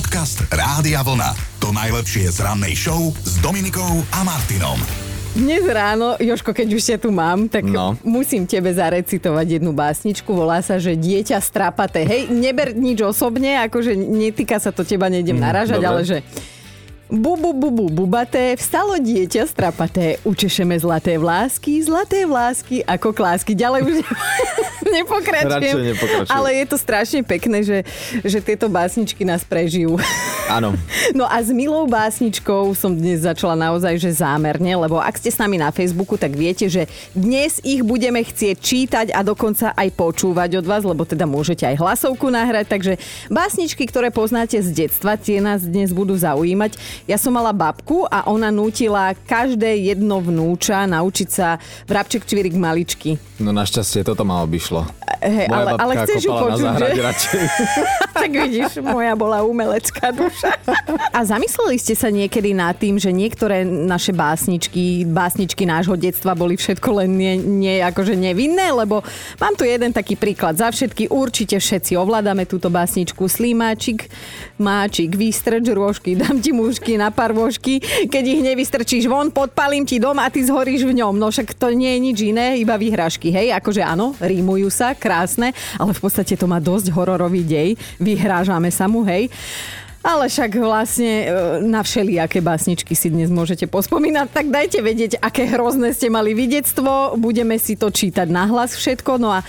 Podcast Rádia Vlna. To najlepšie z rannej show s Dominikou a Martinom. Dnes ráno, Joško, keď už ťa tu mám, tak No. musím tebe zarecitovať jednu básničku. Volá sa, že dieťa strapaté. Hej, neber nič osobne, akože netýka sa to teba, nejdem naražať, dobre. ale že... Bu, bu, bu, bu, bubaté, vstalo dieťa strapaté, učešeme zlaté vlásky, zlaté vlásky ako klásky. Ďalej už nepokračujem. Radšej nepokračuj. Ale je to strašne pekné, že, že tieto básničky nás prežijú. Áno. No a s milou básničkou som dnes začala naozaj, že zámerne, lebo ak ste s nami na Facebooku, tak viete, že dnes ich budeme chcieť čítať a dokonca aj počúvať od vás, lebo teda môžete aj hlasovku nahrať, takže básničky, ktoré poznáte z detstva, tie nás dnes budú zaujímať. Ja som mala babku a ona nútila každé jedno vnúča naučiť sa vrabček čvirik maličky. No našťastie toto ma obišlo. Hej, Moja ale- ale chceš ju počuť, že? tak vidíš, moja bola umelecká duša. A zamysleli ste sa niekedy nad tým, že niektoré naše básničky, básničky nášho detstva boli všetko len nie, nie akože nevinné, lebo mám tu jeden taký príklad. Za všetky určite všetci ovládame túto básničku. Slímáčik, máčik, vystrč rôžky, dám ti mužky na parvožky, keď ich nevystrčíš von, podpalím ti dom a ty zhoríš v ňom. No však to nie je nič iné, iba vyhrážky. Hej, akože áno, rímujú sa, krásne, ale v podstate to má dosť hororový dej. Vyhrážame sa mu, hej. Ale však vlastne e, na všelijaké básničky si dnes môžete pospomínať, tak dajte vedieť, aké hrozné ste mali videctvo. Budeme si to čítať nahlas všetko. No a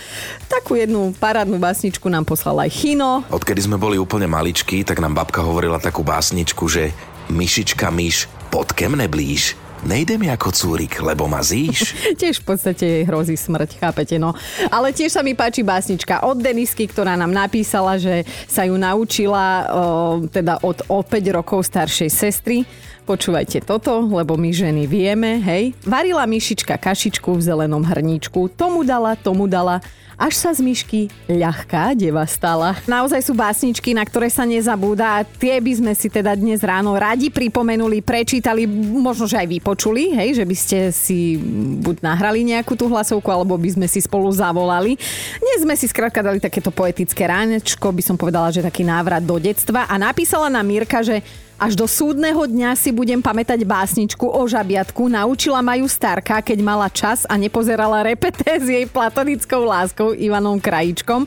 takú jednu parádnu básničku nám poslal aj Chino. Odkedy sme boli úplne maličkí, tak nám babka hovorila takú básničku, že myšička myš, pod kem neblíž, nejde ako cúrik, lebo ma zíš. Tiež v podstate jej hrozí smrť, chápete, no. Ale tiež sa mi páči básnička od Denisky, ktorá nám napísala, že sa ju naučila o, teda od o 5 rokov staršej sestry. Počúvajte toto, lebo my ženy vieme, hej. Varila myšička kašičku v zelenom hrníčku, tomu dala, tomu dala, až sa z myšky ľahká deva stala. Naozaj sú básničky, na ktoré sa nezabúda tie by sme si teda dnes ráno radi pripomenuli, prečítali, možno, že aj vypočuli, hej, že by ste si buď nahrali nejakú tú hlasovku, alebo by sme si spolu zavolali. Dnes sme si skrátka dali takéto poetické ránečko, by som povedala, že taký návrat do detstva a napísala nám Mirka, že až do súdneho dňa si budem pamätať básničku o žabiatku. Naučila ma ju starka, keď mala čas a nepozerala repete s jej platonickou láskou Ivanom Krajičkom.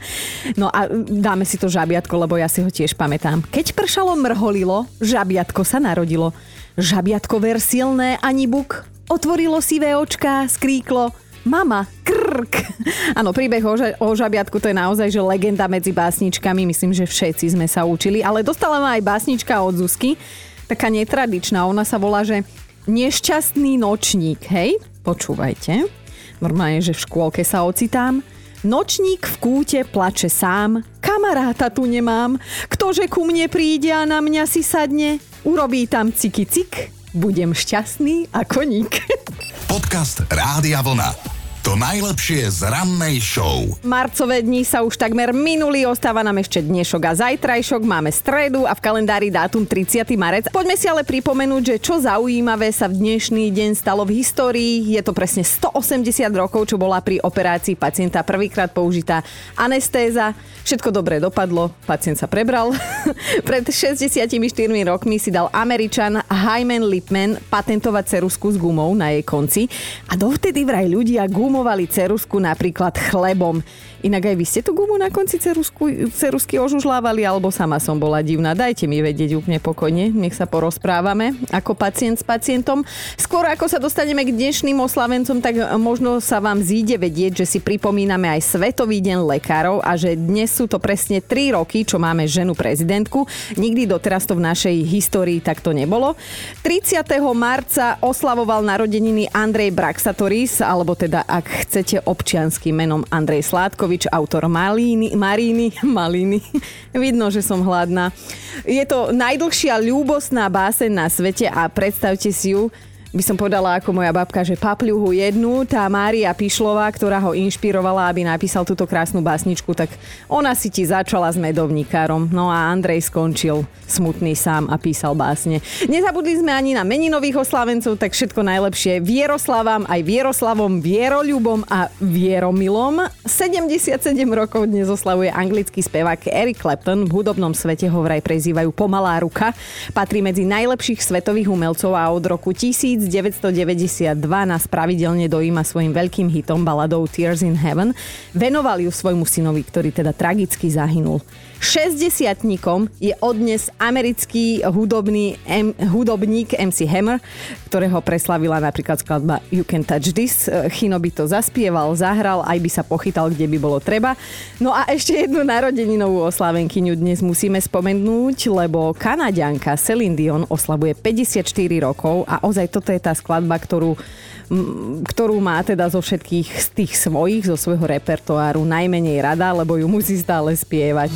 No a dáme si to žabiatko, lebo ja si ho tiež pamätám. Keď pršalo mrholilo, žabiatko sa narodilo. Žabiatko versilné ani buk. Otvorilo sivé očká, skríklo. Mama, krk. Áno, príbeh o, ža- žabiatku to je naozaj že legenda medzi básničkami. Myslím, že všetci sme sa učili. Ale dostala ma aj básnička od Zuzky. Taká netradičná. Ona sa volá, že Nešťastný nočník. Hej, počúvajte. Normálne, že v škôlke sa ocitám. Nočník v kúte plače sám, kamaráta tu nemám, ktože ku mne príde a na mňa si sadne, urobí tam ciky cik, budem šťastný ako nik. Podcast Rádia Vlna. To najlepšie z rannej show. Marcové dni sa už takmer minuli, ostáva nám ešte dnešok a zajtrajšok, máme stredu a v kalendári dátum 30. marec. Poďme si ale pripomenúť, že čo zaujímavé sa v dnešný deň stalo v histórii. Je to presne 180 rokov, čo bola pri operácii pacienta prvýkrát použitá anestéza. Všetko dobre dopadlo, pacient sa prebral. Pred 64 rokmi si dal Američan Hyman Lipman patentovať cerusku s gumou na jej konci a dovtedy vraj ľudia gumovali cerusku napríklad chlebom. Inak aj vy ste tú gumu na konci cerusku, cerusky ožužlávali, alebo sama som bola divná. Dajte mi vedieť úplne pokojne, nech sa porozprávame ako pacient s pacientom. Skôr ako sa dostaneme k dnešným oslavencom, tak možno sa vám zíde vedieť, že si pripomíname aj Svetový deň lekárov a že dnes sú to presne 3 roky, čo máme ženu prezidentku. Nikdy doteraz to v našej histórii takto nebolo. 30. marca oslavoval narodeniny Andrej Braxatoris, alebo teda ak chcete občianským menom Andrej Sládkovič, autor Malíny, Maríny, Malíny. Vidno, že som hladná. Je to najdlhšia ľúbosná báseň na svete a predstavte si ju, by som povedala ako moja babka, že papľuhu jednu, tá Mária Pišlová, ktorá ho inšpirovala, aby napísal túto krásnu básničku, tak ona si ti začala s medovníkárom. No a Andrej skončil smutný sám a písal básne. Nezabudli sme ani na meninových oslávencov, tak všetko najlepšie Vieroslavám, aj Vieroslavom, Vieroľubom a Vieromilom. 77 rokov dnes oslavuje anglický spevák Eric Clapton. V hudobnom svete ho vraj prezývajú pomalá ruka. Patrí medzi najlepších svetových umelcov a od roku 1000 1992 nás pravidelne dojíma svojim veľkým hitom baladou Tears in Heaven. Venoval ju svojmu synovi, ktorý teda tragicky zahynul. 60 je odnes americký hudobný M, hudobník MC Hammer, ktorého preslavila napríklad skladba You Can Touch This. Chino by to zaspieval, zahral, aj by sa pochytal, kde by bolo treba. No a ešte jednu narodeninovú oslávenkyňu dnes musíme spomenúť, lebo Kanadianka Celine Dion oslavuje 54 rokov a ozaj toto je tá skladba, ktorú ktorú má teda zo všetkých z tých svojich, zo svojho repertoáru najmenej rada, lebo ju musí stále spievať.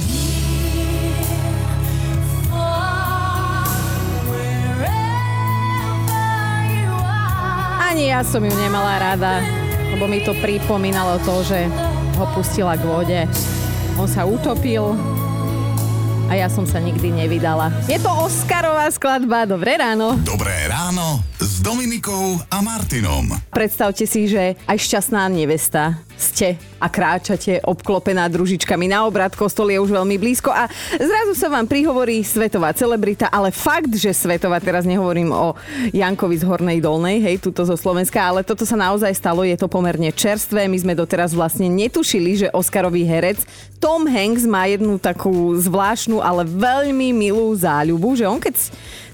Ani ja som ju nemala rada, lebo mi to pripomínalo to, že ho pustila k vode. On sa utopil, a ja som sa nikdy nevydala. Je to Oscarová skladba. Dobré ráno. Dobré ráno s Dominikou a Martinom. Predstavte si, že aj šťastná nevesta ste a kráčate obklopená družičkami na obrad, kostol je už veľmi blízko a zrazu sa vám prihovorí svetová celebrita, ale fakt, že svetová, teraz nehovorím o Jankovi z Hornej Dolnej, hej, tuto zo Slovenska, ale toto sa naozaj stalo, je to pomerne čerstvé, my sme doteraz vlastne netušili, že Oscarový herec Tom Hanks má jednu takú zvláštnu, ale veľmi milú záľubu, že on keď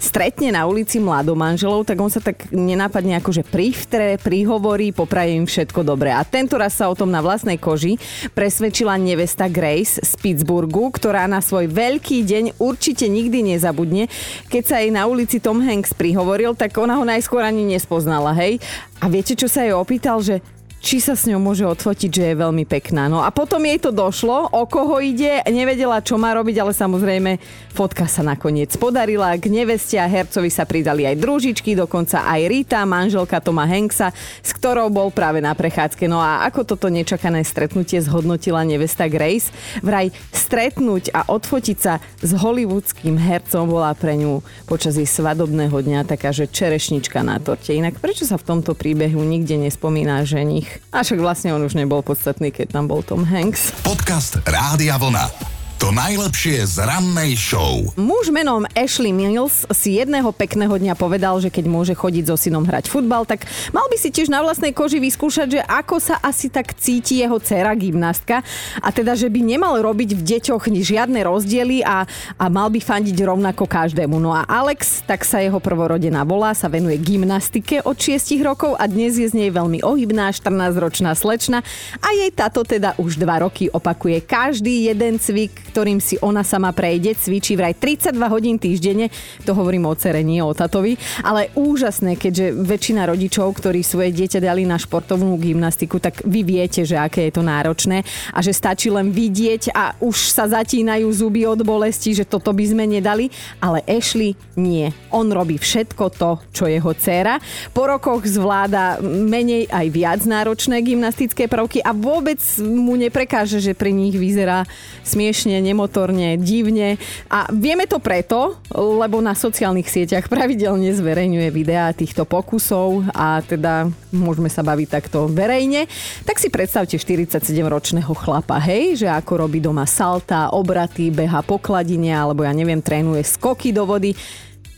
stretne na ulici mladomanželov, tak on sa tak nenápadne akože privtre, prihovorí, popraje im všetko dobré. A tento raz sa o tom na vlastnej koži presvedčila nevesta Grace z Pittsburghu, ktorá na svoj veľký deň určite nikdy nezabudne. Keď sa jej na ulici Tom Hanks prihovoril, tak ona ho najskôr ani nespoznala, hej. A viete, čo sa jej opýtal, že či sa s ňou môže odfotiť, že je veľmi pekná. No a potom jej to došlo, o koho ide, nevedela, čo má robiť, ale samozrejme fotka sa nakoniec podarila. K neveste a hercovi sa pridali aj družičky, dokonca aj Rita, manželka Toma Hanksa, s ktorou bol práve na prechádzke. No a ako toto nečakané stretnutie zhodnotila nevesta Grace? Vraj stretnúť a odfotiť sa s hollywoodským hercom bola pre ňu počas jej svadobného dňa taká, že čerešnička na torte. Inak prečo sa v tomto príbehu nikde nespomína ženich? A však vlastne on už nebol podstatný, keď tam bol Tom Hanks. Podcast Rádia Vlna. To najlepšie z rannej show. Muž menom Ashley Mills si jedného pekného dňa povedal, že keď môže chodiť so synom hrať futbal, tak mal by si tiež na vlastnej koži vyskúšať, že ako sa asi tak cíti jeho dcera gymnastka a teda, že by nemal robiť v deťoch žiadne rozdiely a, a mal by fandiť rovnako každému. No a Alex, tak sa jeho prvorodená volá, sa venuje gymnastike od 6 rokov a dnes je z nej veľmi ohybná 14-ročná slečna a jej táto teda už 2 roky opakuje každý jeden cvik, ktorým si ona sama prejde, cvičí vraj 32 hodín týždenne, to hovorím o cere, nie o tatovi, ale úžasné, keďže väčšina rodičov, ktorí svoje dieťa dali na športovnú gymnastiku, tak vy viete, že aké je to náročné a že stačí len vidieť a už sa zatínajú zuby od bolesti, že toto by sme nedali, ale Ashley nie. On robí všetko to, čo jeho dcéra. Po rokoch zvláda menej aj viac náročné gymnastické prvky a vôbec mu neprekáže, že pri nich vyzerá smiešne nemotorne, divne. A vieme to preto, lebo na sociálnych sieťach pravidelne zverejňuje videá týchto pokusov a teda môžeme sa baviť takto verejne. Tak si predstavte 47-ročného chlapa, hej, že ako robí doma salta, obraty, beha po kladine, alebo ja neviem, trénuje skoky do vody.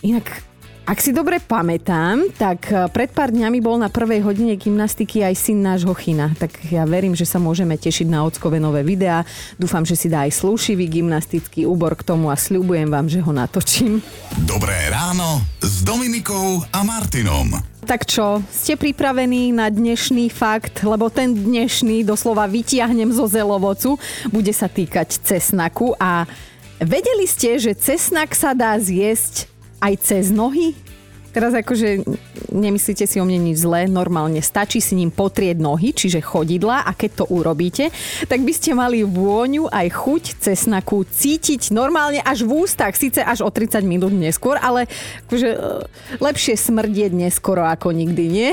Inak ak si dobre pamätám, tak eh, pred pár dňami bol na prvej hodine gymnastiky aj syn nášho China. Tak ja verím, že sa môžeme tešiť na ockové nové videá. Dúfam, že si dá aj slušivý gymnastický úbor k tomu a sľubujem vám, že ho natočím. Dobré ráno s Dominikou a Martinom. Tak čo, ste pripravení na dnešný fakt? Lebo ten dnešný doslova vytiahnem zo zelovocu. Bude sa týkať cesnaku a vedeli ste, že cesnak sa dá zjesť aj cez nohy? Teraz akože nemyslíte si o mne nič zlé, normálne stačí si ním potrieť nohy, čiže chodidla a keď to urobíte, tak by ste mali vôňu aj chuť cesnaku cítiť normálne až v ústach, síce až o 30 minút neskôr, ale akože, e, lepšie smrdieť neskoro ako nikdy, nie?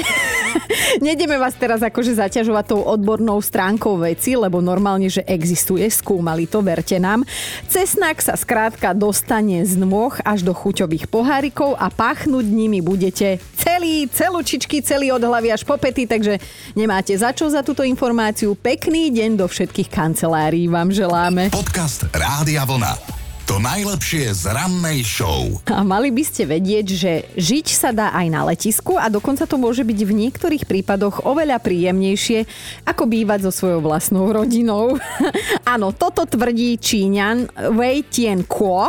Nedeme vás teraz akože zaťažovať tou odbornou stránkou veci, lebo normálne, že existuje, skúmali to, verte nám. Cesnak sa skrátka dostane z nôh až do chuťových pohárikov a pachnúť nimi budete celý, celučičky, celý od hlavy až po pety, takže nemáte za čo za túto informáciu. Pekný deň do všetkých kancelárií vám želáme. Podcast Rádia Vlna. To najlepšie z rannej show. A mali by ste vedieť, že žiť sa dá aj na letisku a dokonca to môže byť v niektorých prípadoch oveľa príjemnejšie, ako bývať so svojou vlastnou rodinou. Áno, toto tvrdí Číňan Wei Tian Kuo,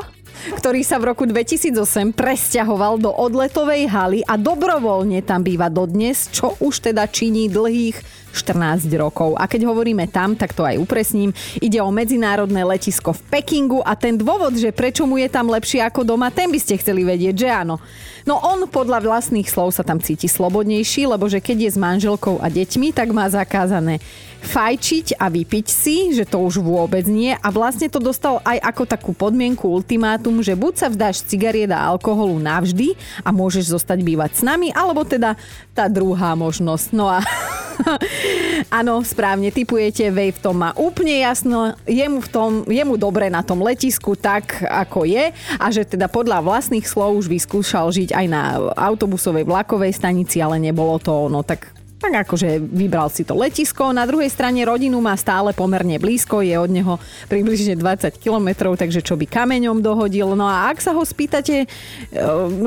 ktorý sa v roku 2008 presťahoval do odletovej haly a dobrovoľne tam býva dodnes, čo už teda činí dlhých 14 rokov. A keď hovoríme tam, tak to aj upresním. Ide o medzinárodné letisko v Pekingu a ten dôvod, že prečo mu je tam lepšie ako doma, ten by ste chceli vedieť, že áno. No on podľa vlastných slov sa tam cíti slobodnejší, lebo že keď je s manželkou a deťmi, tak má zakázané fajčiť a vypiť si, že to už vôbec nie a vlastne to dostal aj ako takú podmienku ultimátum, že buď sa vdáš cigariet a alkoholu navždy a môžeš zostať bývať s nami, alebo teda tá druhá možnosť. No a Áno, správne typujete, Vej v tom má úplne jasno, je mu, v tom, je mu dobre na tom letisku tak, ako je a že teda podľa vlastných slov už vyskúšal žiť aj na autobusovej vlakovej stanici, ale nebolo to ono, tak tak akože vybral si to letisko. Na druhej strane rodinu má stále pomerne blízko, je od neho približne 20 km, takže čo by kameňom dohodil. No a ak sa ho spýtate, e,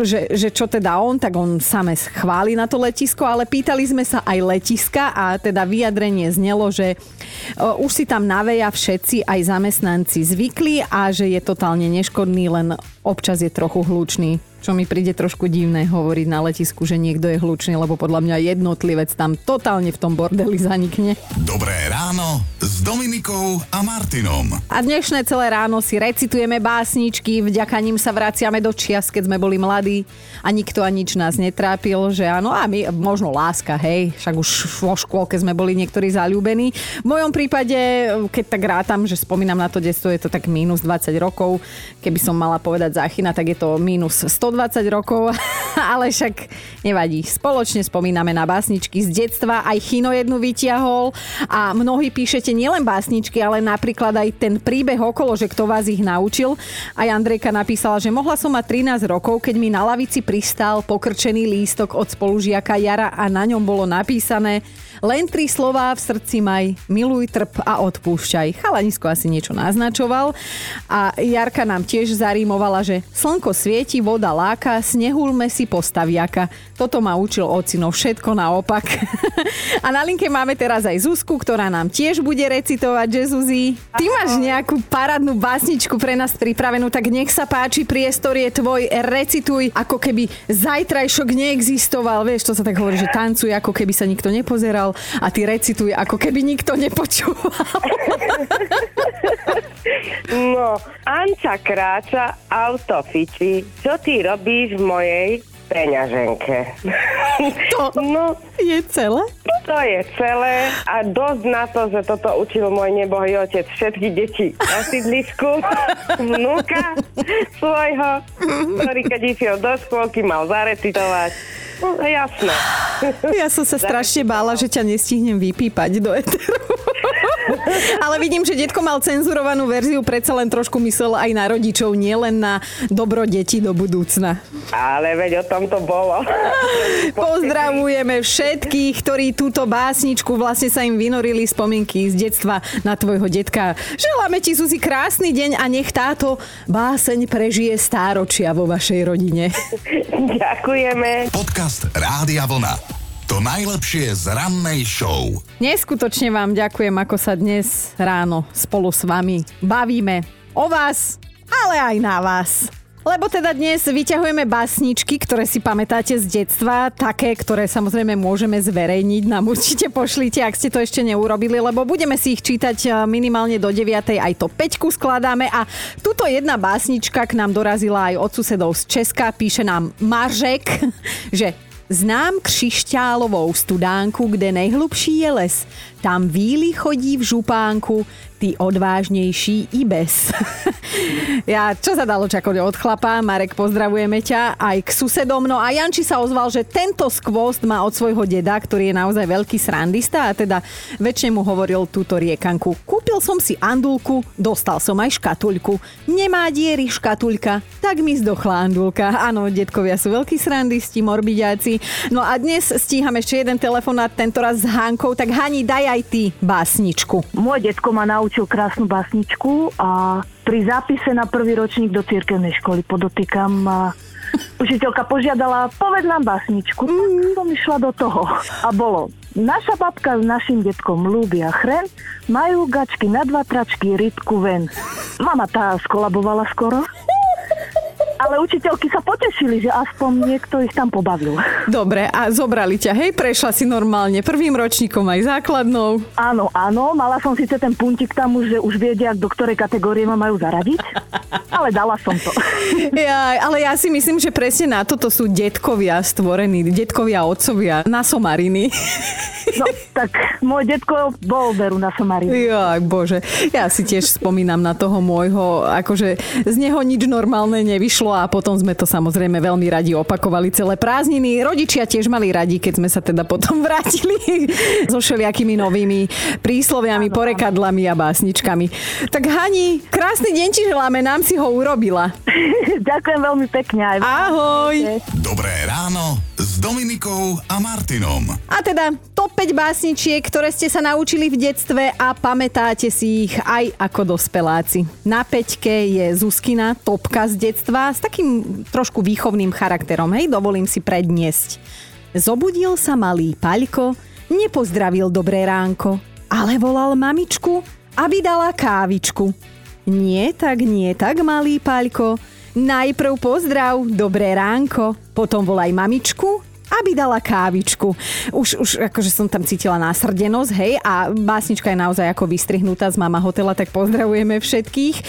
že, že čo teda on, tak on same chváli na to letisko, ale pýtali sme sa aj letiska a teda vyjadrenie znelo, že e, už si tam naveja všetci, aj zamestnanci zvykli a že je totálne neškodný, len občas je trochu hlučný čo mi príde trošku divné hovoriť na letisku, že niekto je hlučný, lebo podľa mňa jednotlivec tam totálne v tom bordeli zanikne. Dobré ráno s Dominikou a Martinom. A dnešné celé ráno si recitujeme básničky, vďaka ním sa vraciame do čias, keď sme boli mladí a nikto a nič nás netrápil, že áno, a my, možno láska, hej, však už vo škôlke sme boli niektorí zalúbení. V mojom prípade, keď tak rátam, že spomínam na to detstvo, je to tak minus 20 rokov, keby som mala povedať záchyna, tak je to minus 100 120 rokov, ale však nevadí. Spoločne spomíname na básničky z detstva, aj Chino jednu vytiahol a mnohí píšete nielen básničky, ale napríklad aj ten príbeh okolo, že kto vás ich naučil. Aj Andrejka napísala, že mohla som mať 13 rokov, keď mi na lavici pristal pokrčený lístok od spolužiaka Jara a na ňom bolo napísané len tri slová v srdci maj, miluj, trp a odpúšťaj. Chalanisko asi niečo naznačoval a Jarka nám tiež zarímovala, že slnko svieti, voda láka, snehulme si postaviaka. Toto ma učil ocino, všetko naopak. a na linke máme teraz aj Zuzku, ktorá nám tiež bude recitovať, že Zuzi, ty máš nejakú parádnu básničku pre nás pripravenú, tak nech sa páči, priestor je tvoj, recituj, ako keby zajtrajšok neexistoval. Vieš, to sa tak hovorí, že tancuj, ako keby sa nikto nepozeral a ty recituj, ako keby nikto nepočúval. No, Anca kráča, auto fiči. Čo ty robíš v mojej peňaženke? To no, je celé? To je celé a dosť na to, že toto učil môj nebohý otec všetky deti na sídlisku, vnúka svojho, ktorý keď išiel do škôlky mal zarecitovať No, jasné. Ja som sa strašne bála, že ťa nestihnem vypípať do eteru. Ale vidím, že detko mal cenzurovanú verziu, predsa len trošku myslel aj na rodičov, nielen na dobro detí do budúcna. Ale veď o tom to bolo. Pozdravujeme všetkých, ktorí túto básničku, vlastne sa im vynorili spomienky z detstva na tvojho detka. Želáme ti, Suzi, krásny deň a nech táto báseň prežije stáročia vo vašej rodine. Ďakujeme. Podcast Rádia Vlna. To najlepšie z rannej show. Neskutočne vám ďakujem, ako sa dnes ráno spolu s vami bavíme o vás, ale aj na vás. Lebo teda dnes vyťahujeme básničky, ktoré si pamätáte z detstva, také, ktoré samozrejme môžeme zverejniť. Nám určite pošlite, ak ste to ešte neurobili, lebo budeme si ich čítať eh, minimálne do 9. Aj to 5 skladáme a tuto jedna básnička k nám dorazila aj od susedov z Česka. Píše nám Maržek, že Znám křišťálovou studánku, kde nejhlubší je les. Tam víly chodí v župánku, ty odvážnejší i bez. ja, čo sa dalo čakať od chlapa? Marek, pozdravujeme ťa aj k susedom. No a Janči sa ozval, že tento skvost má od svojho deda, ktorý je naozaj veľký srandista a teda väčšine mu hovoril túto riekanku. Kúpil som si andulku, dostal som aj škatuľku. Nemá diery škatuľka, tak mi zdochla andulka. Áno, detkovia sú veľkí srandisti, morbidiaci. No a dnes stíham ešte jeden telefonát, tentoraz s Hankou, tak Hani, daj aj ty básničku. Môj detko ma naučil krásnu básničku a pri zápise na prvý ročník do cirkevnej školy podotýkam a učiteľka požiadala, poved nám básničku. Tak som išla do toho. A bolo, naša babka s našim detkom ľúbia chren, majú gačky na dva tračky, rytku ven. Mama tá skolabovala skoro. Ale učiteľky sa potešili, že aspoň niekto ich tam pobavil. Dobre, a zobrali ťa, hej, prešla si normálne prvým ročníkom aj základnou. Áno, áno, mala som síce ten puntik tam už, že už vedia, do ktorej kategórie ma majú zaradiť, ale dala som to. Ja, ale ja si myslím, že presne na toto sú detkovia stvorení, detkovia otcovia na somariny. No, tak môj detko bol veru na somári. Jaj, bože. Ja si tiež spomínam na toho môjho, akože z neho nič normálne nevyšlo a potom sme to samozrejme veľmi radi opakovali celé prázdniny. Rodičia tiež mali radi, keď sme sa teda potom vrátili so všelijakými novými prísloviami, porekadlami a básničkami. Tak Hani, krásny deň ti želáme, nám si ho urobila. Ďakujem veľmi pekne aj. Ahoj! Dobré ráno s Dominikou a Martinom. A teda top 5 básničiek, ktoré ste sa naučili v detstve a pamätáte si ich aj ako dospeláci. Na peťke je Zuzkina, topka z detstva s takým trošku výchovným charakterom, hej, dovolím si predniesť. Zobudil sa malý Paľko, nepozdravil dobré ránko, ale volal mamičku, aby dala kávičku. Nie tak, nie tak, malý Paľko. Najprv pozdrav, dobré ránko, potom volaj mamičku, aby dala kávičku. Už, už akože som tam cítila násrdenosť, hej, a básnička je naozaj ako vystrihnutá z Mama Hotela, tak pozdravujeme všetkých. E,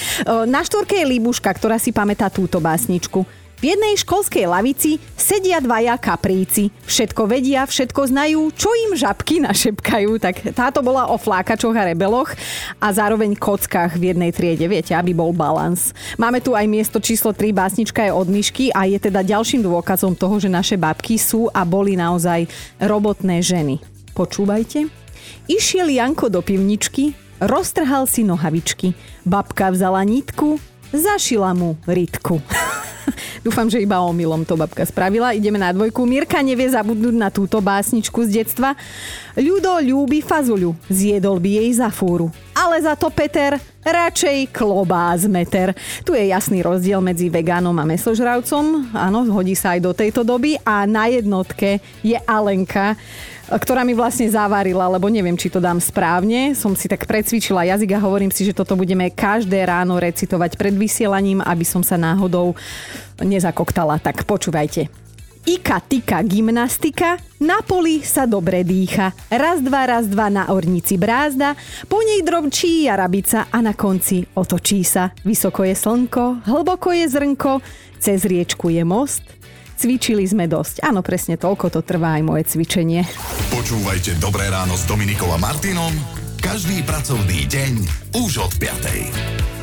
Na štvorke je Libuška, ktorá si pamätá túto básničku. V jednej školskej lavici sedia dvaja kapríci. Všetko vedia, všetko znajú, čo im žabky našepkajú. Tak táto bola o flákačoch a rebeloch a zároveň kockách v jednej triede, viete, aby bol balans. Máme tu aj miesto číslo 3, básnička je od myšky a je teda ďalším dôkazom toho, že naše babky sú a boli naozaj robotné ženy. Počúvajte. Išiel Janko do pivničky, roztrhal si nohavičky. Babka vzala nitku, zašila mu rytku. Dúfam, že iba omylom to babka spravila. Ideme na dvojku. Mirka nevie zabudnúť na túto básničku z detstva. Ľudo ľúbi fazuľu, zjedol by jej za fúru. Ale za to Peter radšej klobás meter. Tu je jasný rozdiel medzi vegánom a mesožravcom. Áno, hodí sa aj do tejto doby. A na jednotke je Alenka, ktorá mi vlastne zavarila, lebo neviem, či to dám správne. Som si tak precvičila jazyk a hovorím si, že toto budeme každé ráno recitovať pred vysielaním, aby som sa náhodou nezakoktala. Tak počúvajte. Ika, tika, gymnastika, na poli sa dobre dýcha. Raz, dva, raz, dva na ornici brázda, po nej drobčí jarabica a na konci otočí sa. Vysoko je slnko, hlboko je zrnko, cez riečku je most. Cvičili sme dosť. Áno, presne toľko to trvá aj moje cvičenie. Počúvajte Dobré ráno s Dominikou a Martinom každý pracovný deň už od 5.